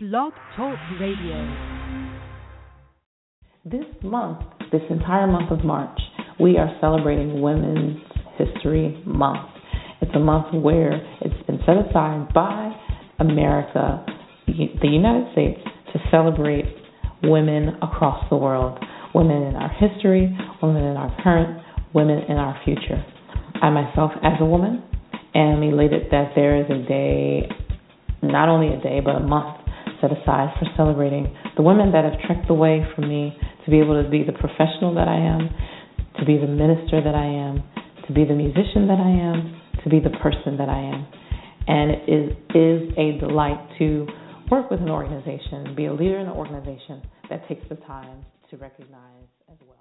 Blog Talk Radio. This month, this entire month of March, we are celebrating Women's History Month. It's a month where it's been set aside by America, the United States, to celebrate women across the world women in our history, women in our current, women in our future. I myself, as a woman, am elated that there is a day, not only a day, but a month set aside for celebrating the women that have trekked the way for me to be able to be the professional that I am, to be the minister that I am, to be the musician that I am, to be the person that I am. And it is, is a delight to work with an organization, be a leader in an organization that takes the time to recognize as well.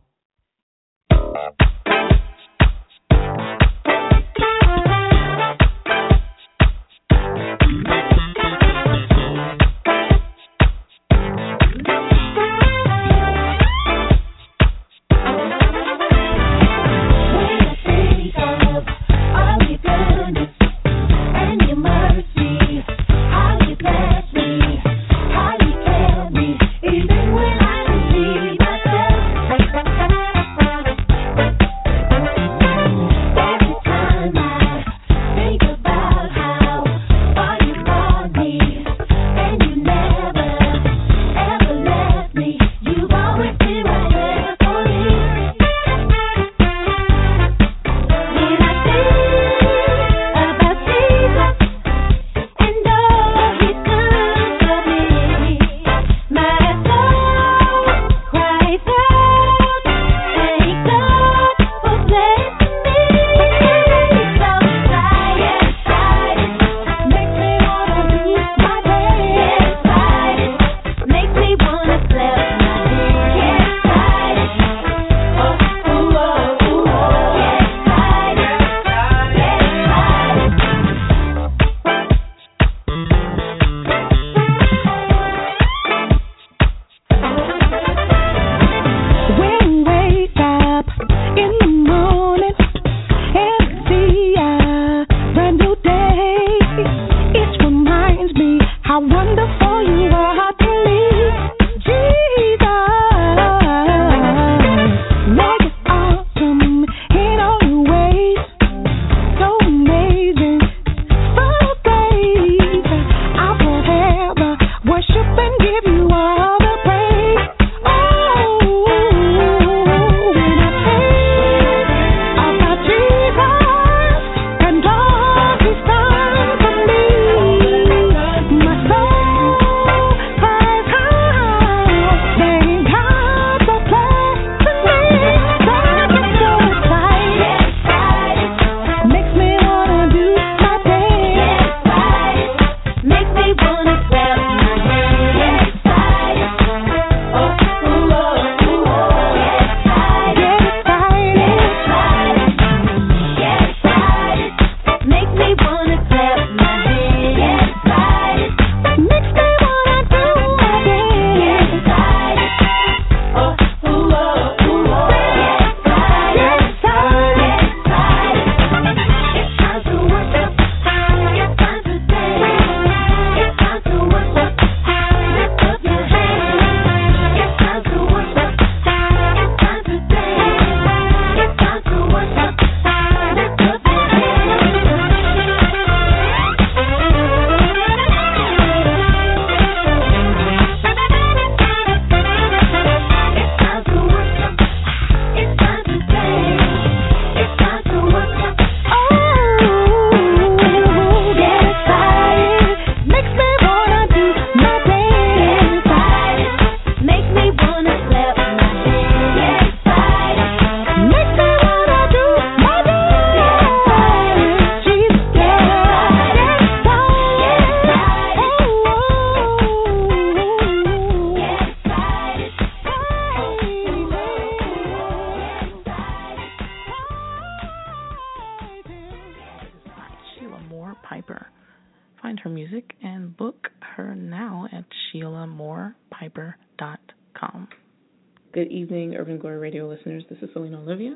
This is Sulena Olivia.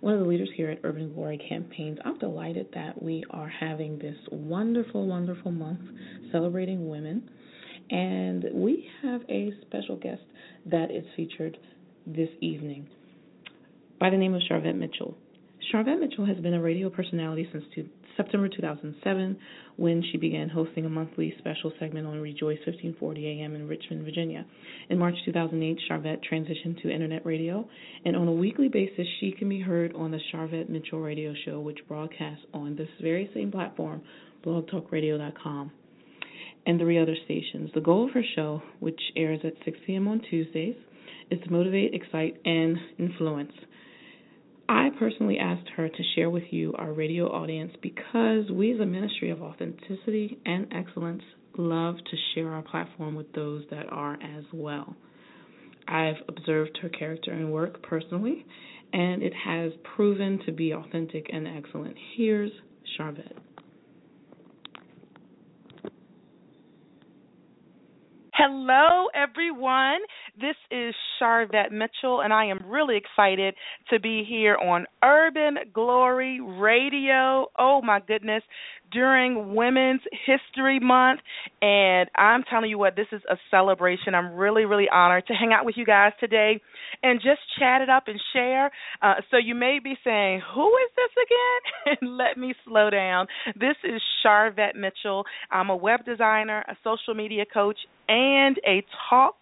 One of the leaders here at Urban Glory Campaigns. I'm delighted that we are having this wonderful, wonderful month celebrating women. And we have a special guest that is featured this evening by the name of Charvette Mitchell. Charvette Mitchell has been a radio personality since two, September 2007 when she began hosting a monthly special segment on Rejoice 1540 AM in Richmond, Virginia. In March 2008, Charvette transitioned to internet radio, and on a weekly basis, she can be heard on the Charvette Mitchell Radio Show, which broadcasts on this very same platform, blogtalkradio.com, and three other stations. The goal of her show, which airs at 6 p.m. on Tuesdays, is to motivate, excite, and influence. I personally asked her to share with you, our radio audience, because we as a ministry of authenticity and excellence love to share our platform with those that are as well. I've observed her character and work personally, and it has proven to be authentic and excellent. Here's Charvette. Hello, everyone. This is Charvette Mitchell, and I am really excited to be here on Urban Glory Radio. Oh, my goodness during Women's History Month. And I'm telling you what, this is a celebration. I'm really, really honored to hang out with you guys today and just chat it up and share. Uh, so you may be saying, Who is this again? and let me slow down. This is Charvette Mitchell. I'm a web designer, a social media coach, and a talk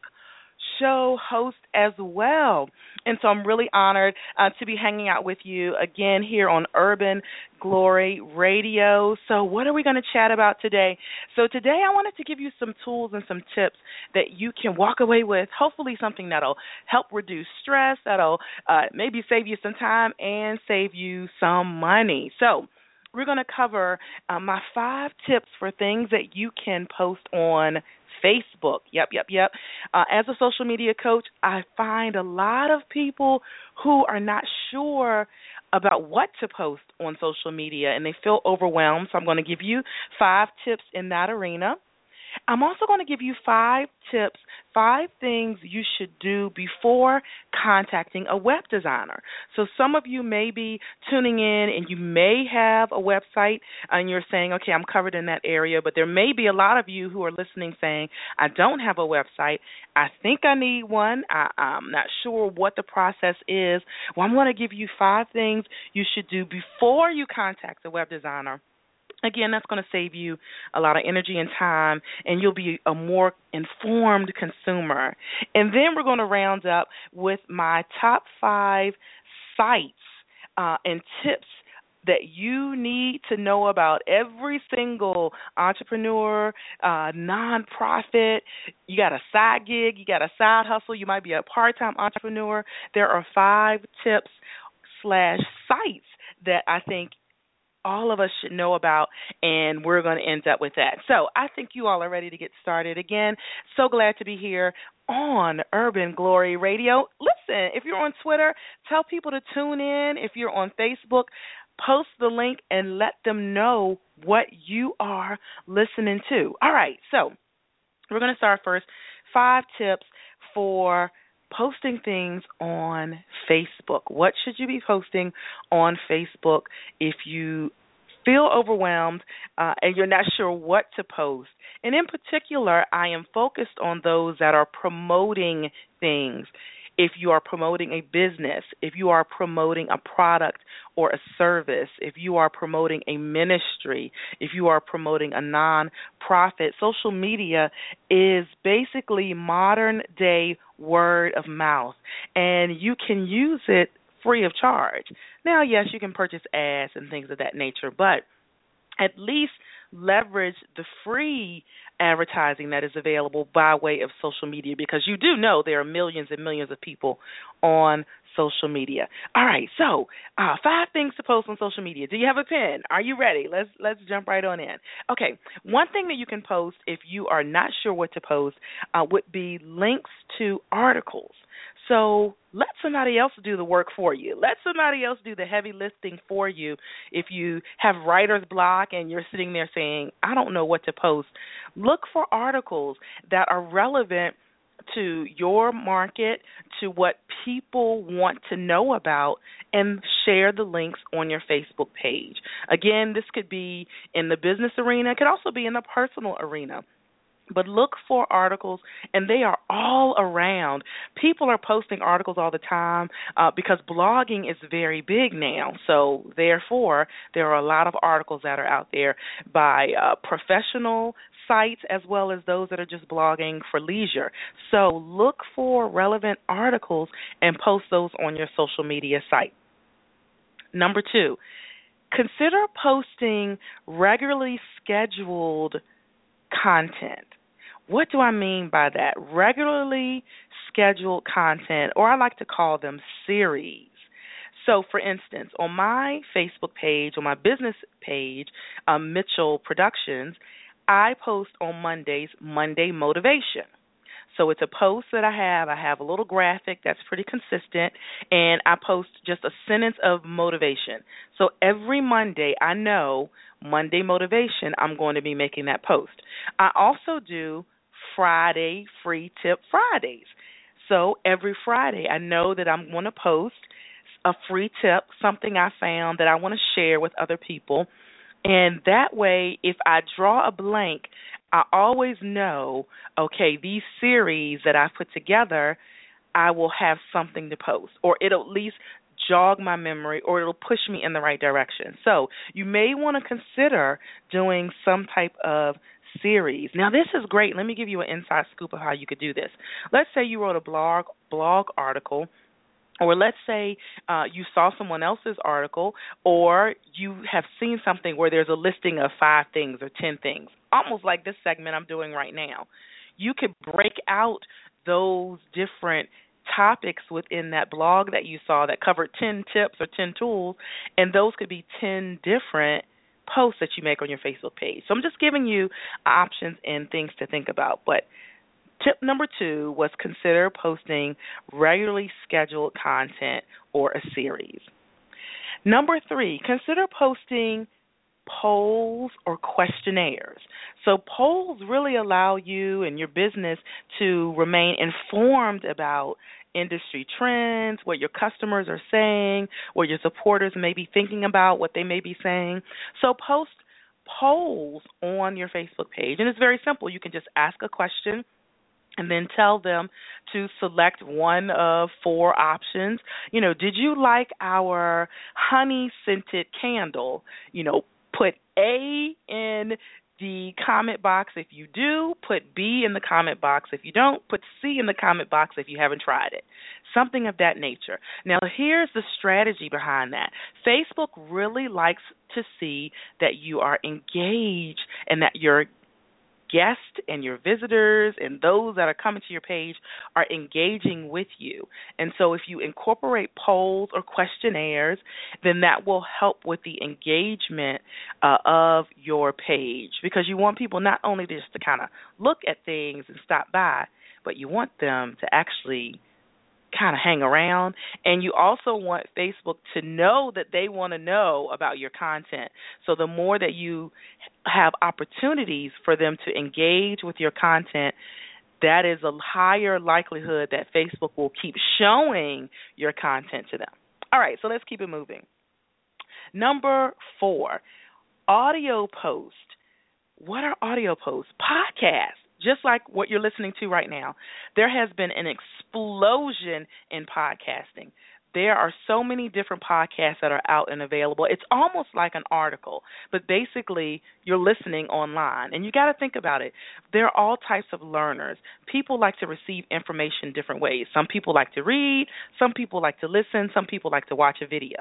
show host as well. And so I'm really honored uh, to be hanging out with you again here on Urban Glory Radio. So, what are we going to chat about today? So, today I wanted to give you some tools and some tips that you can walk away with, hopefully, something that'll help reduce stress, that'll uh, maybe save you some time and save you some money. So, we're going to cover uh, my five tips for things that you can post on Facebook. Yep, yep, yep. Uh, as a social media coach, I find a lot of people who are not sure about what to post on social media and they feel overwhelmed. So I'm going to give you five tips in that arena. I'm also going to give you five tips, five things you should do before contacting a web designer. So, some of you may be tuning in and you may have a website and you're saying, okay, I'm covered in that area, but there may be a lot of you who are listening saying, I don't have a website. I think I need one. I, I'm not sure what the process is. Well, I'm going to give you five things you should do before you contact a web designer Again, that's going to save you a lot of energy and time, and you'll be a more informed consumer. And then we're going to round up with my top five sites uh, and tips that you need to know about every single entrepreneur, uh, nonprofit. You got a side gig, you got a side hustle, you might be a part time entrepreneur. There are five tips slash sites that I think all of us should know about, and we're going to end up with that. So I think you all are ready to get started. Again, so glad to be here on Urban Glory Radio. Listen, if you're on Twitter, tell people to tune in. If you're on Facebook, post the link and let them know what you are listening to. All right, so we're going to start first. Five tips for posting things on Facebook. What should you be posting on Facebook if you feel overwhelmed uh, and you're not sure what to post? And in particular, I am focused on those that are promoting things if you are promoting a business, if you are promoting a product or a service, if you are promoting a ministry, if you are promoting a non-profit, social media is basically modern day word of mouth and you can use it free of charge. Now, yes, you can purchase ads and things of that nature, but at least leverage the free advertising that is available by way of social media because you do know there are millions and millions of people on social media. All right, so uh, five things to post on social media. Do you have a pen? Are you ready? Let's let's jump right on in. Okay, one thing that you can post if you are not sure what to post uh, would be links to articles. So let somebody else do the work for you. Let somebody else do the heavy lifting for you. If you have writer's block and you're sitting there saying, I don't know what to post, look for articles that are relevant to your market, to what people want to know about, and share the links on your Facebook page. Again, this could be in the business arena, it could also be in the personal arena but look for articles and they are all around. People are posting articles all the time uh, because blogging is very big now. So therefore there are a lot of articles that are out there by uh, professional sites as well as those that are just blogging for leisure. So look for relevant articles and post those on your social media site. Number two consider posting regularly scheduled content what do I mean by that? Regularly scheduled content, or I like to call them series. So, for instance, on my Facebook page, on my business page, um, Mitchell Productions, I post on Mondays Monday Motivation. So it's a post that I have. I have a little graphic that's pretty consistent, and I post just a sentence of motivation. So every Monday, I know Monday motivation, I'm going to be making that post. I also do Friday free tip Fridays. So every Friday, I know that I'm going to post a free tip, something I found that I want to share with other people. And that way, if I draw a blank, I always know, okay, these series that I've put together, I will have something to post, or it'll at least jog my memory or it'll push me in the right direction. So, you may want to consider doing some type of series. Now this is great. Let me give you an inside scoop of how you could do this. Let's say you wrote a blog blog article or let's say uh, you saw someone else's article or you have seen something where there's a listing of five things or ten things almost like this segment i'm doing right now you could break out those different topics within that blog that you saw that covered 10 tips or 10 tools and those could be 10 different posts that you make on your Facebook page. So I'm just giving you options and things to think about. But tip number two was consider posting regularly scheduled content or a series. Number three, consider posting polls or questionnaires. So, polls really allow you and your business to remain informed about industry trends, what your customers are saying, what your supporters may be thinking about, what they may be saying. So post polls on your Facebook page. And it's very simple. You can just ask a question and then tell them to select one of four options. You know, did you like our honey scented candle? You know, put A in the comment box if you do, put B in the comment box if you don't, put C in the comment box if you haven't tried it. Something of that nature. Now, here's the strategy behind that Facebook really likes to see that you are engaged and that you're guests and your visitors and those that are coming to your page are engaging with you. And so if you incorporate polls or questionnaires, then that will help with the engagement uh, of your page because you want people not only just to kind of look at things and stop by, but you want them to actually kind of hang around and you also want Facebook to know that they want to know about your content. So the more that you have opportunities for them to engage with your content, that is a higher likelihood that Facebook will keep showing your content to them. All right, so let's keep it moving. Number 4, audio post. What are audio posts? Podcasts just like what you're listening to right now, there has been an explosion in podcasting. There are so many different podcasts that are out and available. It's almost like an article, but basically you're listening online. And you got to think about it. There are all types of learners. People like to receive information different ways. Some people like to read, some people like to listen, some people like to watch a video.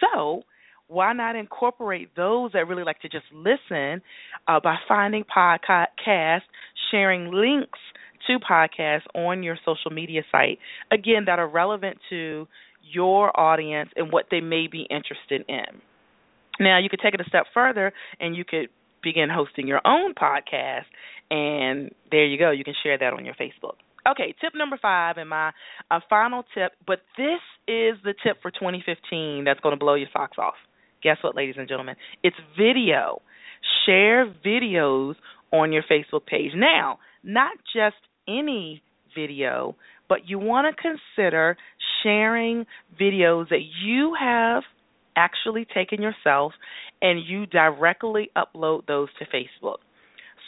So, why not incorporate those that really like to just listen uh, by finding podcasts, sharing links to podcasts on your social media site, again, that are relevant to your audience and what they may be interested in. Now, you could take it a step further and you could begin hosting your own podcast, and there you go. You can share that on your Facebook. Okay, tip number five, and my uh, final tip, but this is the tip for 2015 that's going to blow your socks off. Guess what, ladies and gentlemen? It's video. Share videos on your Facebook page. Now, not just any video, but you want to consider sharing videos that you have actually taken yourself and you directly upload those to Facebook.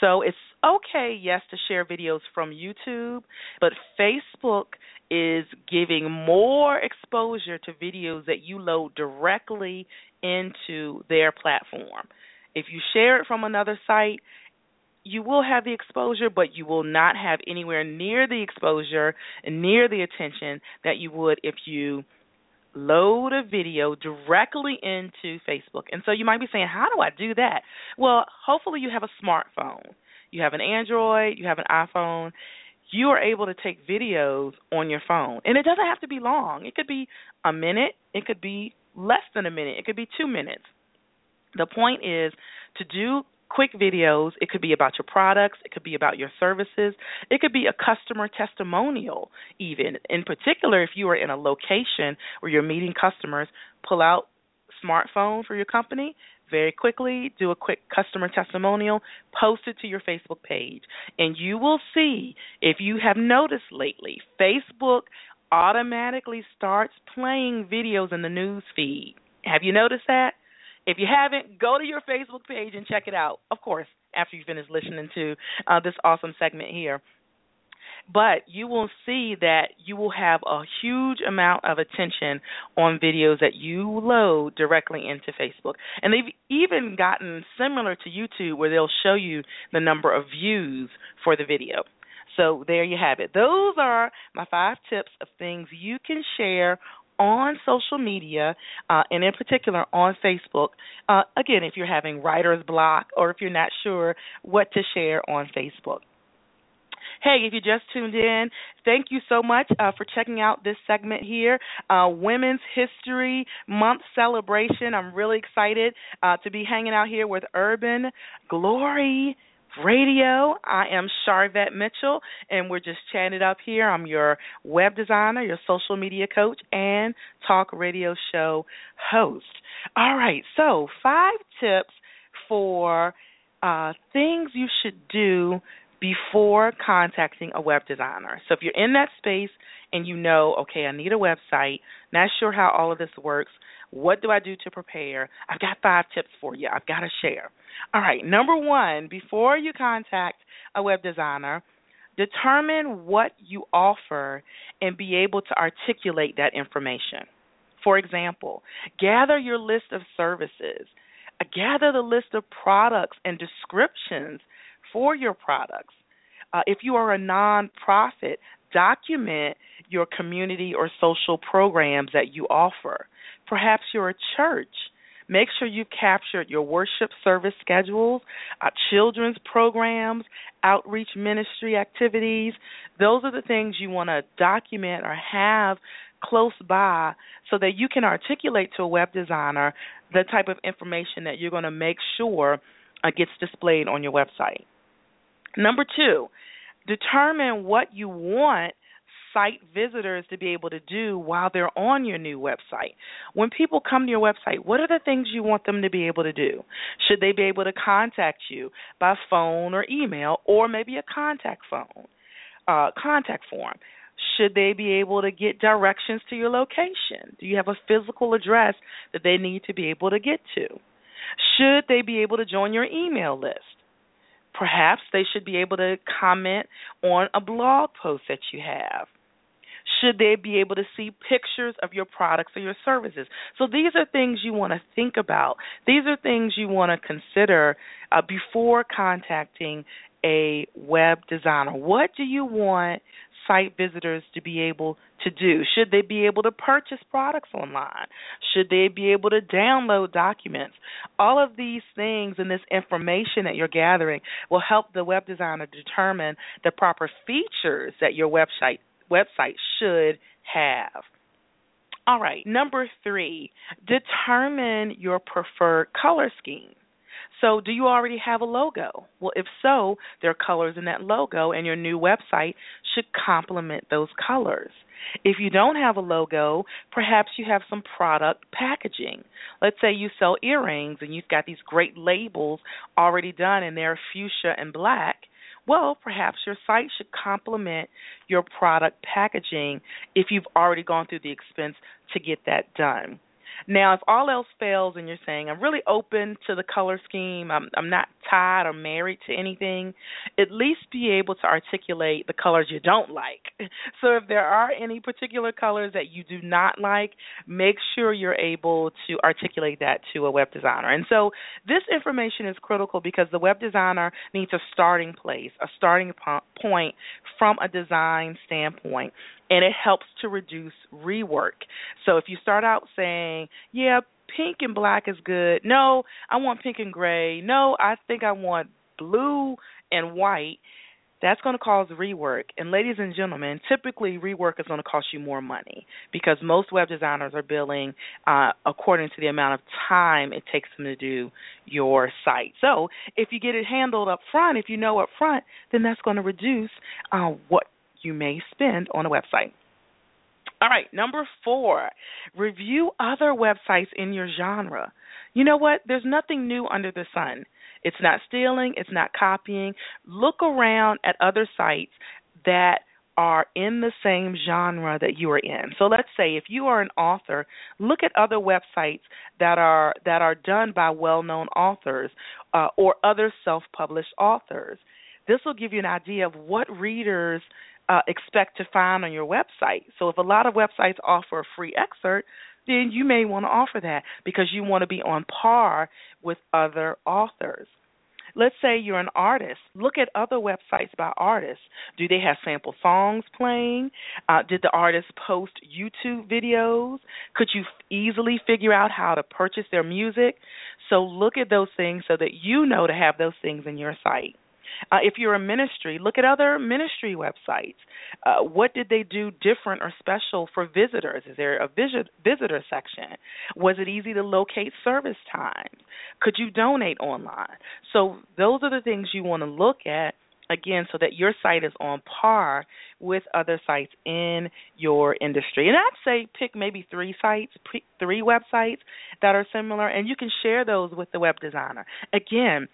So it's okay, yes, to share videos from YouTube, but Facebook is giving more exposure to videos that you load directly into their platform. If you share it from another site, you will have the exposure, but you will not have anywhere near the exposure and near the attention that you would if you load a video directly into Facebook. And so you might be saying, How do I do that? Well, hopefully you have a smartphone. You have an Android, you have an iPhone. You are able to take videos on your phone. And it doesn't have to be long. It could be a minute, it could be less than a minute, it could be two minutes. The point is to do quick videos. It could be about your products, it could be about your services, it could be a customer testimonial, even. In particular, if you are in a location where you're meeting customers, pull out smartphone for your company very quickly, do a quick customer testimonial, post it to your Facebook page, and you will see if you have noticed lately, Facebook automatically starts playing videos in the news feed. Have you noticed that? If you haven't, go to your Facebook page and check it out. Of course, after you finish listening to uh, this awesome segment here. But you will see that you will have a huge amount of attention on videos that you load directly into Facebook. And they've even gotten similar to YouTube where they'll show you the number of views for the video. So there you have it. Those are my five tips of things you can share on social media, uh, and in particular on Facebook. Uh, again, if you're having writer's block or if you're not sure what to share on Facebook. Hey, if you just tuned in, thank you so much uh, for checking out this segment here, uh, Women's History Month celebration. I'm really excited uh, to be hanging out here with Urban Glory Radio. I am Charvette Mitchell, and we're just chatting up here. I'm your web designer, your social media coach, and talk radio show host. All right, so five tips for uh, things you should do before contacting a web designer. So if you're in that space and you know, okay, I need a website, not sure how all of this works, what do I do to prepare? I've got five tips for you. I've got to share. All right, number one, before you contact a web designer, determine what you offer and be able to articulate that information. For example, gather your list of services, gather the list of products and descriptions for your products. Uh, if you are a nonprofit, document your community or social programs that you offer. Perhaps you're a church. Make sure you've captured your worship service schedules, uh, children's programs, outreach ministry activities. Those are the things you want to document or have close by so that you can articulate to a web designer the type of information that you're going to make sure uh, gets displayed on your website. Number two, determine what you want site visitors to be able to do while they're on your new website. When people come to your website, what are the things you want them to be able to do? Should they be able to contact you by phone or email or maybe a contact phone, uh, contact form? Should they be able to get directions to your location? Do you have a physical address that they need to be able to get to? Should they be able to join your email list? Perhaps they should be able to comment on a blog post that you have. Should they be able to see pictures of your products or your services? So these are things you want to think about. These are things you want to consider uh, before contacting a web designer. What do you want site visitors to be able to do? Should they be able to purchase products online? Should they be able to download documents? All of these things and this information that you're gathering will help the web designer determine the proper features that your website website should have. All right, number 3, determine your preferred color scheme. So, do you already have a logo? Well, if so, there are colors in that logo, and your new website should complement those colors. If you don't have a logo, perhaps you have some product packaging. Let's say you sell earrings and you've got these great labels already done and they're fuchsia and black. Well, perhaps your site should complement your product packaging if you've already gone through the expense to get that done. Now, if all else fails and you're saying I'm really open to the color scheme, I'm I'm not tied or married to anything, at least be able to articulate the colors you don't like. So if there are any particular colors that you do not like, make sure you're able to articulate that to a web designer. And so this information is critical because the web designer needs a starting place, a starting point from a design standpoint and it helps to reduce rework. So if you start out saying, yeah, pink and black is good. No, I want pink and gray. No, I think I want blue and white. That's going to cause rework. And ladies and gentlemen, typically rework is going to cost you more money because most web designers are billing uh, according to the amount of time it takes them to do your site. So if you get it handled up front, if you know up front, then that's going to reduce uh, what you may spend on a website. All right, number four, review other websites in your genre. You know what? There's nothing new under the sun. It's not stealing, it's not copying. Look around at other sites that are in the same genre that you are in. So let's say if you are an author, look at other websites that are that are done by well-known authors uh, or other self-published authors. This will give you an idea of what readers uh, expect to find on your website. So if a lot of websites offer a free excerpt, then you may want to offer that because you want to be on par with other authors. Let's say you're an artist. Look at other websites by artists. Do they have sample songs playing? Uh, did the artist post YouTube videos? Could you easily figure out how to purchase their music? So look at those things so that you know to have those things in your site. Uh, if you're a ministry, look at other ministry websites. Uh, what did they do different or special for visitors? Is there a visit, visitor section? Was it easy to locate service times? Could you donate online? So those are the things you want to look at again so that your site is on par with other sites in your industry. And I'd say pick maybe three sites, three websites that are similar and you can share those with the web designer. Again,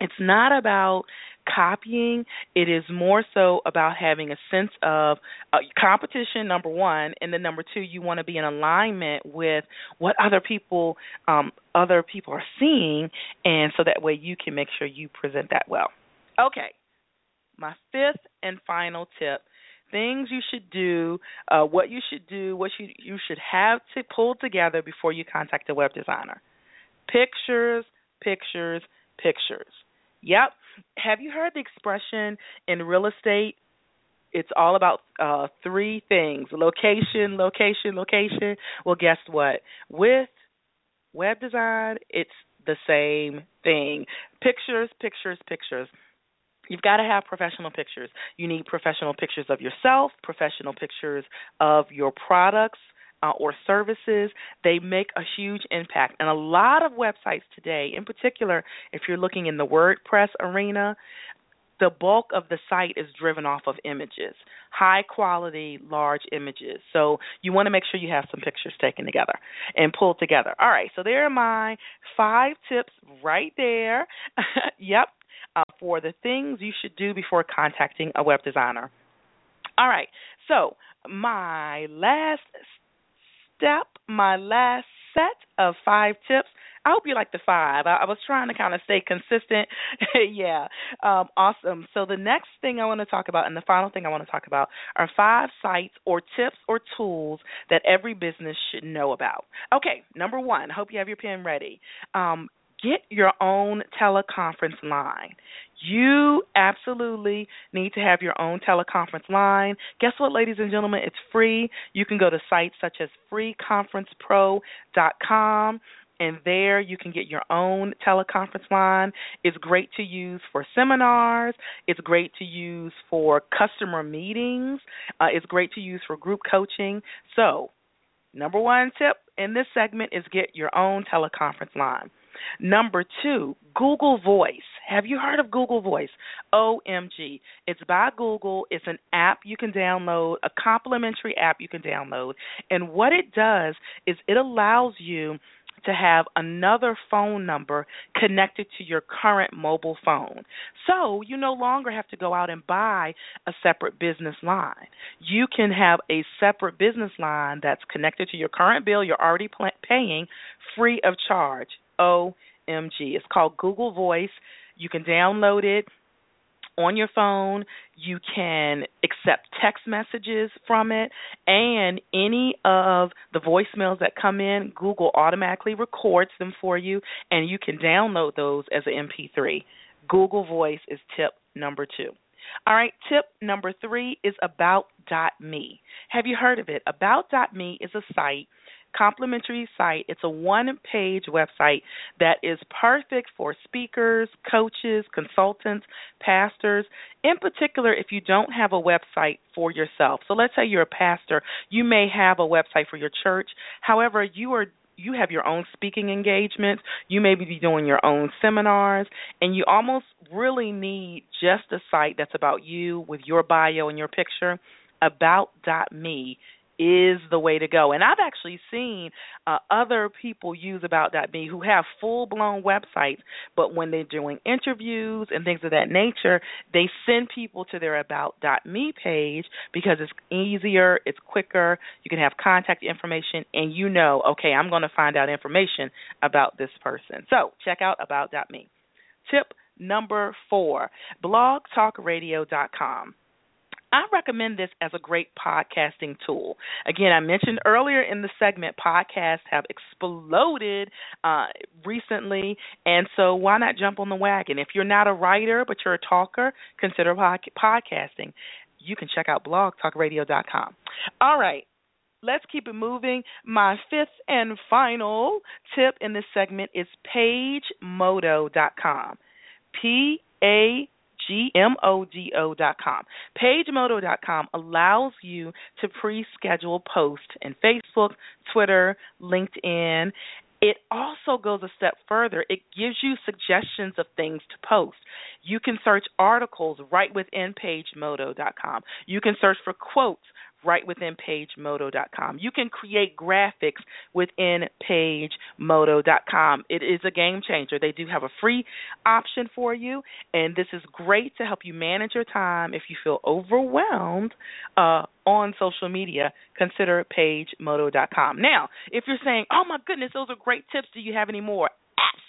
it's not about copying it is more so about having a sense of uh, competition number one and then number two you want to be in alignment with what other people um, other people are seeing and so that way you can make sure you present that well okay my fifth and final tip things you should do, uh, what you should do, what you you should have to pull together before you contact a web designer. Pictures, pictures, pictures. Yep. Have you heard the expression in real estate? It's all about uh, three things location, location, location. Well, guess what? With web design, it's the same thing. Pictures, pictures, pictures. You've got to have professional pictures. You need professional pictures of yourself, professional pictures of your products, uh, or services, they make a huge impact. And a lot of websites today, in particular, if you're looking in the WordPress arena, the bulk of the site is driven off of images, high quality, large images. So you want to make sure you have some pictures taken together and pulled together. All right, so there are my five tips right there. yep, uh, for the things you should do before contacting a web designer. All right, so my last step, my last set of five tips. I hope you like the five. I, I was trying to kind of stay consistent. yeah, um, awesome. So the next thing I want to talk about, and the final thing I want to talk about, are five sites or tips or tools that every business should know about. Okay, number one. Hope you have your pen ready. Um, get your own teleconference line. You absolutely need to have your own teleconference line. Guess what, ladies and gentlemen? It's free. You can go to sites such as freeconferencepro.com and there you can get your own teleconference line. It's great to use for seminars. It's great to use for customer meetings. Uh, it's great to use for group coaching. So, number one tip in this segment is get your own teleconference line. Number two, Google Voice. Have you heard of Google Voice? OMG. It's by Google. It's an app you can download, a complimentary app you can download. And what it does is it allows you to have another phone number connected to your current mobile phone. So you no longer have to go out and buy a separate business line. You can have a separate business line that's connected to your current bill you're already paying free of charge. OMG. It's called Google Voice. You can download it on your phone. You can accept text messages from it, and any of the voicemails that come in, Google automatically records them for you, and you can download those as an MP3. Google Voice is tip number two. All right, tip number three is About.me. Have you heard of it? About.me is a site complimentary site. It's a one page website that is perfect for speakers, coaches, consultants, pastors. In particular, if you don't have a website for yourself. So let's say you're a pastor, you may have a website for your church. However, you are you have your own speaking engagements, you may be doing your own seminars, and you almost really need just a site that's about you with your bio and your picture. About.me is the way to go. And I've actually seen uh, other people use About.me who have full blown websites, but when they're doing interviews and things of that nature, they send people to their About.me page because it's easier, it's quicker, you can have contact information, and you know, okay, I'm going to find out information about this person. So check out About.me. Tip number four blogtalkradio.com. I recommend this as a great podcasting tool. Again, I mentioned earlier in the segment, podcasts have exploded uh, recently, and so why not jump on the wagon? If you're not a writer but you're a talker, consider podcasting. You can check out blogtalkradio.com. All right, let's keep it moving. My fifth and final tip in this segment is pagemodo.com. P A G-M-O-D-O dot com. PageModo dot com allows you to pre-schedule posts in Facebook, Twitter, LinkedIn. It also goes a step further. It gives you suggestions of things to post. You can search articles right within PageModo.com. You can search for quotes right within pagemodo.com. You can create graphics within pagemodo.com. It is a game changer. They do have a free option for you, and this is great to help you manage your time if you feel overwhelmed uh, on social media. Consider pagemodo.com. Now, if you're saying, oh my goodness, those are great tips, do you have any more?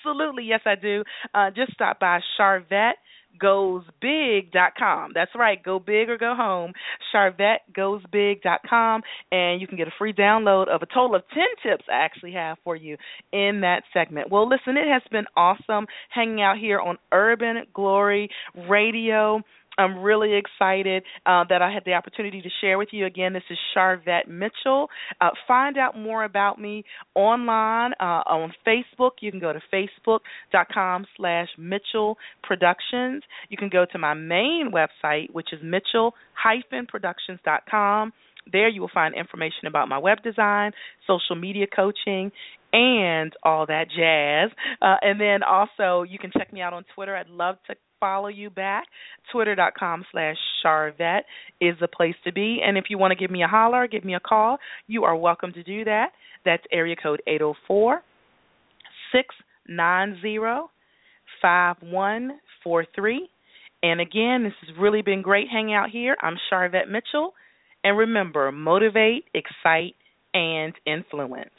Absolutely, yes, I do. Uh, just stop by Charvette goesbig.com. That's right, go big or go home. CharvetteGoesBig.com, and you can get a free download of a total of 10 tips I actually have for you in that segment. Well, listen, it has been awesome hanging out here on Urban Glory Radio. I'm really excited uh, that I had the opportunity to share with you again. This is Charvette Mitchell. Uh, find out more about me online uh, on Facebook. You can go to facebook.com slash Mitchell Productions. You can go to my main website, which is mitchell-productions.com. There you will find information about my web design, social media coaching, and all that jazz. Uh, and then also you can check me out on Twitter. I'd love to follow you back. Twitter.com slash Charvette is the place to be. And if you want to give me a holler, give me a call, you are welcome to do that. That's area code 804 690 5143. And again, this has really been great hanging out here. I'm Charvette Mitchell. And remember, motivate, excite, and influence.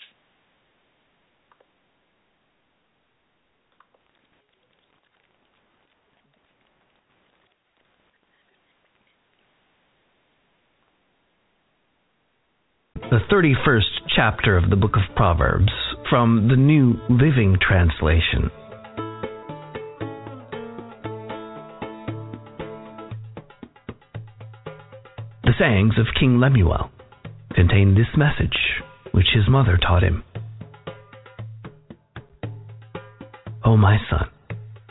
The 31st chapter of the book of Proverbs from the New Living Translation. The sayings of King Lemuel contain this message which his mother taught him. O my son,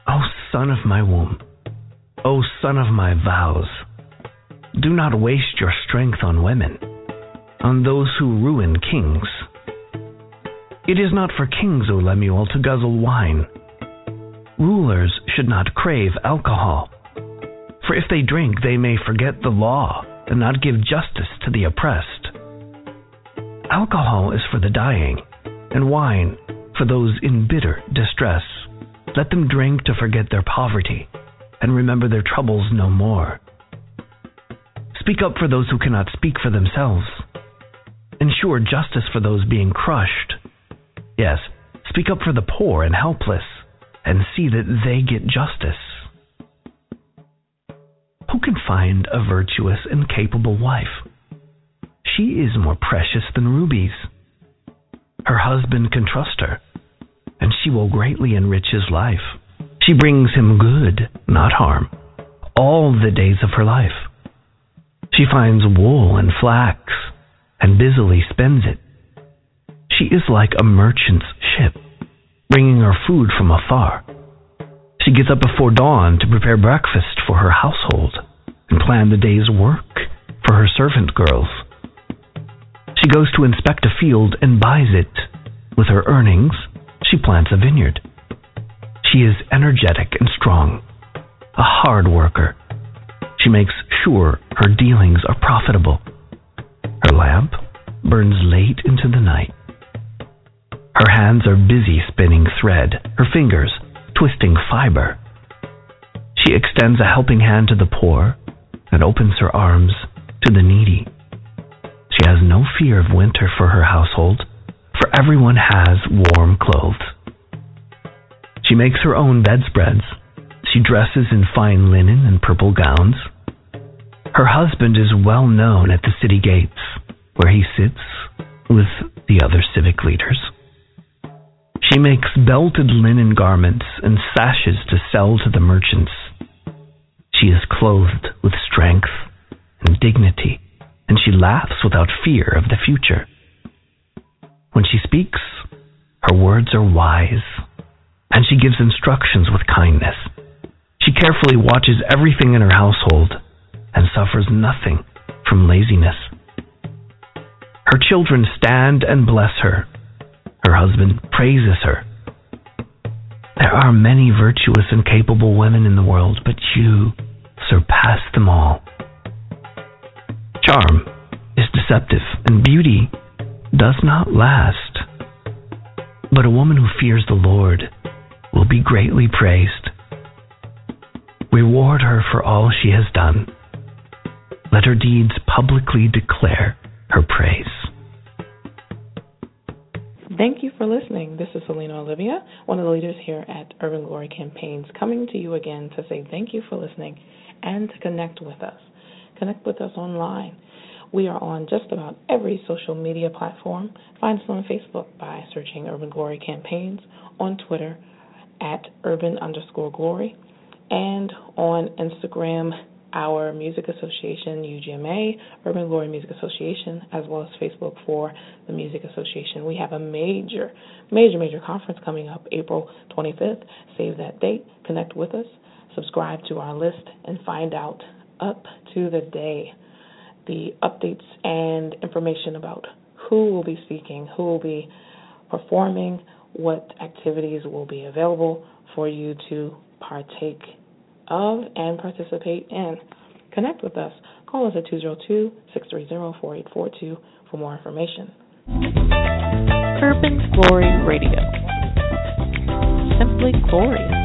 O son of my womb, O son of my vows, do not waste your strength on women on those who ruin kings. It is not for kings, O Lemuel, to guzzle wine. Rulers should not crave alcohol. For if they drink, they may forget the law and not give justice to the oppressed. Alcohol is for the dying, and wine for those in bitter distress. Let them drink to forget their poverty and remember their troubles no more. Speak up for those who cannot speak for themselves. Ensure justice for those being crushed. Yes, speak up for the poor and helpless and see that they get justice. Who can find a virtuous and capable wife? She is more precious than rubies. Her husband can trust her, and she will greatly enrich his life. She brings him good, not harm, all the days of her life. She finds wool and flax and busily spends it. She is like a merchant's ship, bringing her food from afar. She gets up before dawn to prepare breakfast for her household and plan the day's work for her servant girls. She goes to inspect a field and buys it. With her earnings, she plants a vineyard. She is energetic and strong, a hard worker. She makes sure her dealings are profitable. Her lamp burns late into the night. Her hands are busy spinning thread, her fingers twisting fiber. She extends a helping hand to the poor and opens her arms to the needy. She has no fear of winter for her household, for everyone has warm clothes. She makes her own bedspreads. She dresses in fine linen and purple gowns. Her husband is well known at the city gates, where he sits with the other civic leaders. She makes belted linen garments and sashes to sell to the merchants. She is clothed with strength and dignity, and she laughs without fear of the future. When she speaks, her words are wise, and she gives instructions with kindness. She carefully watches everything in her household and suffers nothing from laziness. Her children stand and bless her. Her husband praises her. There are many virtuous and capable women in the world, but you surpass them all. Charm is deceptive, and beauty does not last. But a woman who fears the Lord will be greatly praised. Reward her for all she has done let her deeds publicly declare her praise. Thank you for listening. This is Sulena Olivia, one of the leaders here at Urban Glory Campaigns, coming to you again to say thank you for listening and to connect with us. Connect with us online. We are on just about every social media platform. Find us on Facebook by searching Urban Glory Campaigns, on Twitter at urban underscore glory, and on Instagram our music association, UGMA, Urban Glory Music Association, as well as Facebook for the Music Association. We have a major, major, major conference coming up April 25th. Save that date, connect with us, subscribe to our list, and find out up to the day the updates and information about who will be speaking, who will be performing, what activities will be available for you to partake of and participate in. Connect with us. Call us at 202 630 4842 for more information. Urban Glory Radio. Simply glorious.